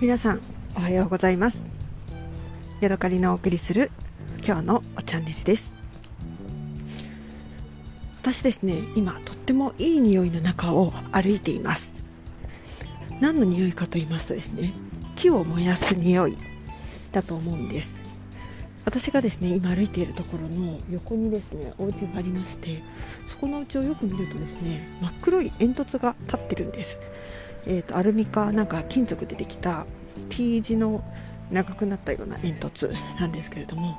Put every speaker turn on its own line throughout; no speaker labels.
皆さんおはようございます。ヤドカリのお送りする今日のチャンネルです。私ですね今とってもいい匂いの中を歩いています。何の匂いかと言いますとですね木を燃やす匂いだと思うんです。私がですね今歩いているところの横にですねお家がありましてそこの家をよく見るとですね真っ黒い煙突が立ってるんです。えーと、アルミかなんか金属でできた T 字の長くなったような煙突なんですけれども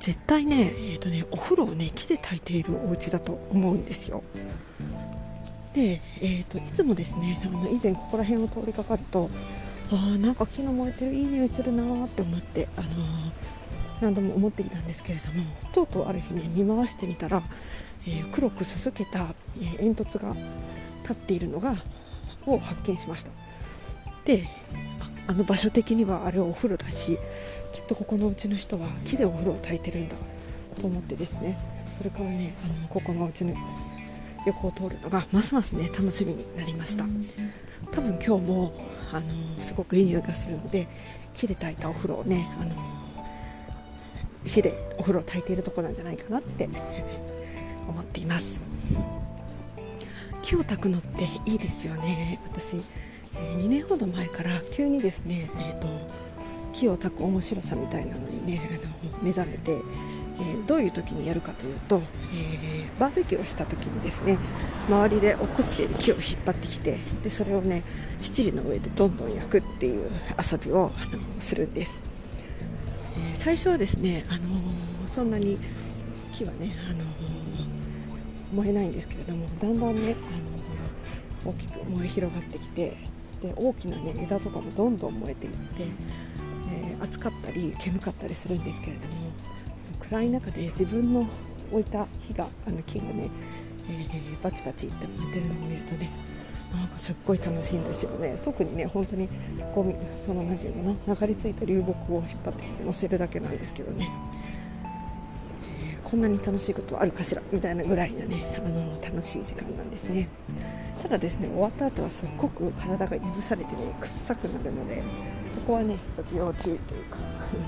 絶対ね,、えーとねお風呂をね木で炊いているお家だと思うんですよ。で、えーと、いつもですねあの以前ここら辺を通りかかるとあーなんか木の燃えてるいい匂いするなーって思って、あのー、何度も思っていたんですけれどもとうとうある日ね見回してみたら、えー、黒くすすけた、え、煙突が立っているのがを発見しました。であの場所的にはあれはお風呂だしきっとここのうちの人は木でお風呂を炊いてるんだと思ってですねそれからねあのここのうちの横を通るのがますますね楽しみになりました。多分今日もあのすごくいい匂いがするので木で炊いたお風呂をねあの火でお風呂を炊いているとこなんじゃないかなって思っています。木を炊くのっていいですよね。私、え、2年ほど前から急にですね、えーと、木を炊く面白さみたいなのにねあの目覚めて、えー、どういう時にやるかというと、えー、バーベキューをした時にですね周りで落っこちている木を引っ張ってきてでそれをね七里の上でどんどん焼くっていう遊びをあのするんです、え最初はですね、あのそんなに木はね、あの燃えないんですけれどもだんだんねあの大きく燃え広がってきてで大きな、ね、枝とかもどんどん燃えていって、えー、暑かったり煙かったりするんですけれども暗い中で自分の置いた火があの木がね、えー、バチバチって燃えてるのを見るとねなんかすっごい楽しいんですよね。特にね本当にゴミその何ていうのかな流れ着いた流木を引っ張ってきて乗せるだけなんですけどね。こんなに楽しいことはあるかしらみたいなぐらいなねあの楽しい時間なんですね。ただですね終わった後はすっごく体がいぶされてね臭くなるのでそこはね一つ要注意というか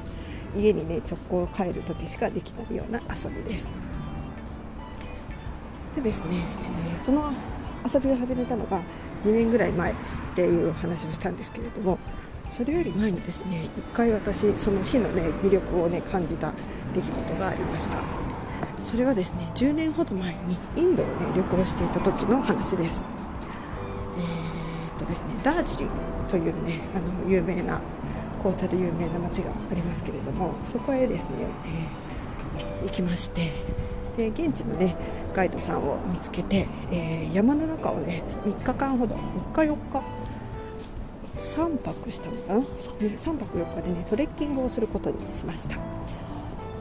家にね直行帰る時しかできないような遊びです。でですね、え、その遊びを始めたのが2年ぐらい前っていう話をしたんですけれどもそれより前にですね1回私その日のね魅力をね感じた出来事がありました。それはですね10年ほど前にインドをね旅行していた時の話です。えー、っとですねダージリンというねあの有名な紅茶で有名な街がありますけれどもそこへですね、えー、行きましてで現地のねガイドさんを見つけて、えー、山の中をね3日間ほど3日4日3泊したのかな？3, 泊4日でねトレッキングをすることにしました。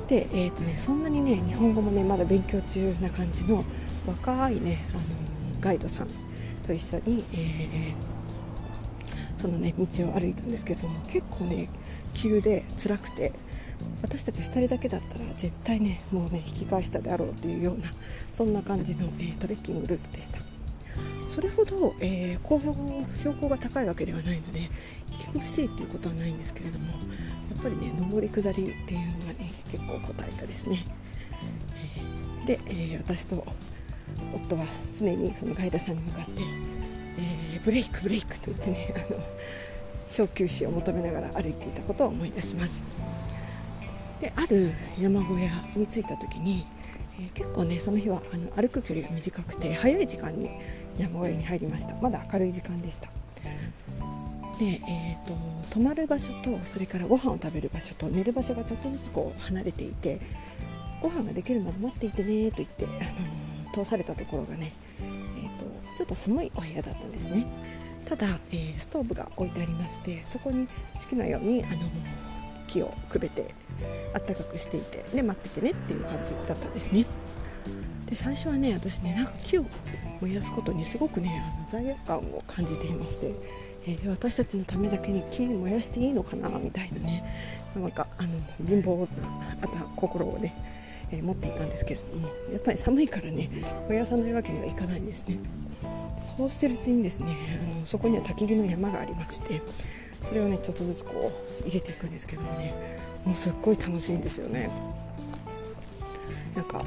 で、えーとね、そんなにね日本語もねまだ勉強中な感じの若いねあのガイドさんと一緒に、えー、そのね道を歩いたんですけども結構ね急で辛くて私たち2人だけだったら絶対ねもうね引き返したであろうというようなそんな感じの、えー、トレッキングルートでした。それほど、えー、高標高が高いわけではないので息苦しいっていうことはないんですけれどもやっぱりね上り下りっていうのがね結構答えたですね、で、えー、私と夫は常にそのガイドさんに向かって、えブレイクブレイクと言ってねあの小休止を求めながら歩いていたことを思い出します。である山小屋に着いた時に、えー、結構ねその日はあの歩く距離が短くて早い時間に山小屋に入りました。まだ明るい時間でした。で、えーと、泊まる場所とそれからご飯を食べる場所と寝る場所がちょっとずつこう離れていてご飯ができるまで待っていてねと言って、あの通されたところがね、えーと、ちょっと寒いお部屋だったんですね。ただ、えー、ストーブが置いてありましてそこに好きなようにあの木をくべてあったかくしていてで待っててねっていう感じだったんですね。で最初はね私ねなんか木を燃やすことにすごくねあの罪悪感を感じていまして、えー、私たちのためだけに木燃やしていいのかなみたいなねなんかあの貧乏な心をね、えー、持っていたんですけれどもやっぱり寒いからね燃やさないわけにはいかないんですね。そうしてるうちにですねあのそこには焚き火の山がありましてそれをねちょっとずつこう入れていくんですけどもね。もうすっごい楽しいんですよね。なんか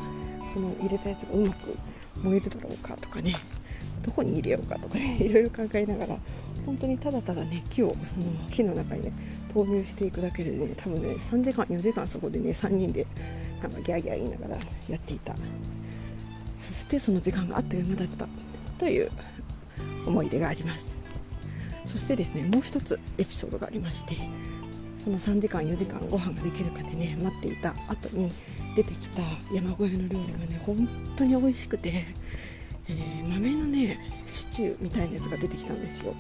この入れたやつがうまく燃えるだろうかとかね。どこに入れようかとかね。いろいろ考えながら本当にただただね木をその木の中にね投入していくだけでね多分ね3時間4時間そこでね3人でなんかギャーギャー言いながらやっていた。そしてその時間があっという間だった。という思い出があります。そしてですねもう一つエピソードがありましてその3時間4時間ご飯ができるかでね待っていた後に出てきた山小屋の料理がね本当に美味しくて、えー、豆のねシチューみたいなやつが出てきたんですよ。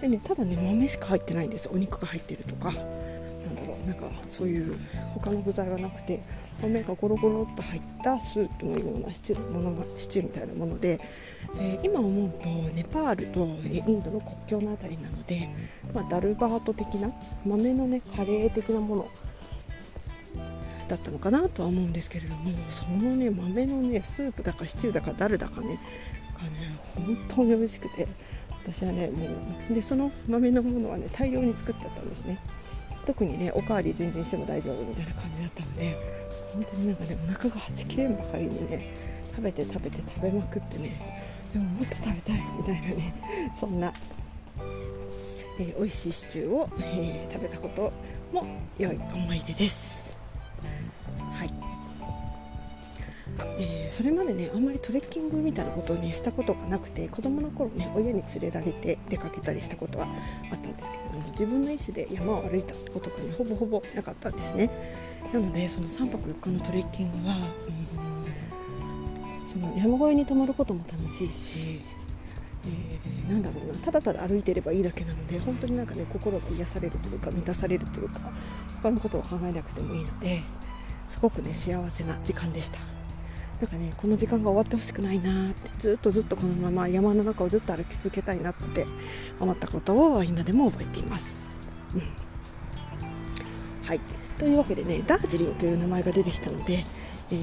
でねただね豆しか入ってないんですお肉が入ってるとか。なんかそういう他の具材がなくて豆がゴロゴロっと入ったスープのようなシチューものがシチューみたいなもので、えー、今思うとネパールとインドの国境の辺りなので、まあ、ダルバート的な豆のねカレー的なものだったのかなとは思うんですけれどもそのね豆のねスープだかシチューだかダルだかねがね本当に美味しくて私はねもうでその豆のものはね大量に作ってあったんですね。特にねおかわり全然しても大丈夫みたいな感じだったので本当になんかねお腹がはちきれんばかりにね食べて食べて食べまくってねでももっと食べたいみたいなねそんな、えー、美味しいシチューを、えー、食べたことも良い思い出です。えー、それまでねあんまりトレッキングみたいなことをねしたことがなくて子供の頃ね親に連れられて出かけたりしたことはあったんですけれども自分の意思で山を歩いたことがねほぼほぼなかったんですねなのでその3泊4日のトレッキングは、うん、その山小屋に泊まることも楽しいしえー、なんだろうなただただ歩いてればいいだけなので本当になんかね心が癒されるというか満たされるというか他のことを考えなくてもいいのですごくね幸せな時間でした。なんかねこの時間が終わってほしくないなってずっとずっとこのまま山の中をずっと歩き続けたいなって思ったことを今でも覚えています。うん、はい。というわけでねダージリンという名前が出てきたので、えー、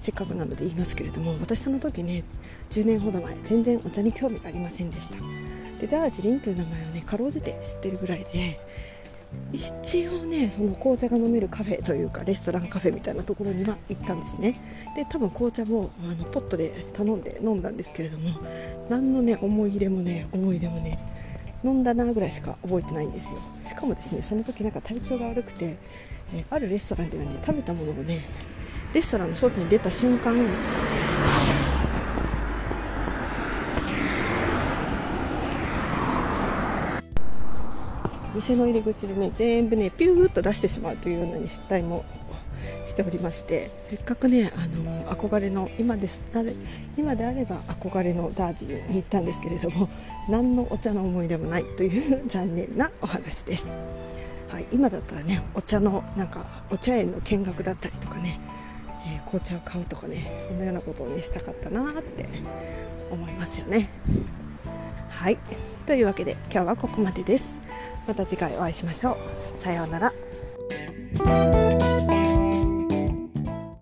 せっかくなので言いますけれども私その時ね10年ほど前全然お茶に興味がありませんでした。でダージリンという名前をねかろうじて知ってるぐらいで一応ねその紅茶が飲めるカフェというかレストランカフェみたいなところには行ったんですね。で多分紅茶もあのポットで頼んで飲んだんですけれども何のね思い入れもね思い出もね飲んだなぐらいしか覚えてないんですよ。しかもですねその時なんか体調が悪くて、えあるレストランではね食べたものをねレストランの外に出た瞬間店の入り口でね全部ねピューッと出してしまうというような、ね、失態もしておりましてせっかくねあの憧れの今ですあれ今であれば憧れのダージリンに行ったんですけれども何のお茶の思い出もないという 残念なお話です、はい、今だったらねお茶のなんかお茶園の見学だったりとかね、えー、紅茶を買うとかねそんなようなことをねしたかったなって思いますよね。はい。というわけで今日はここまでです。また次回お会いしましょう。さようなら。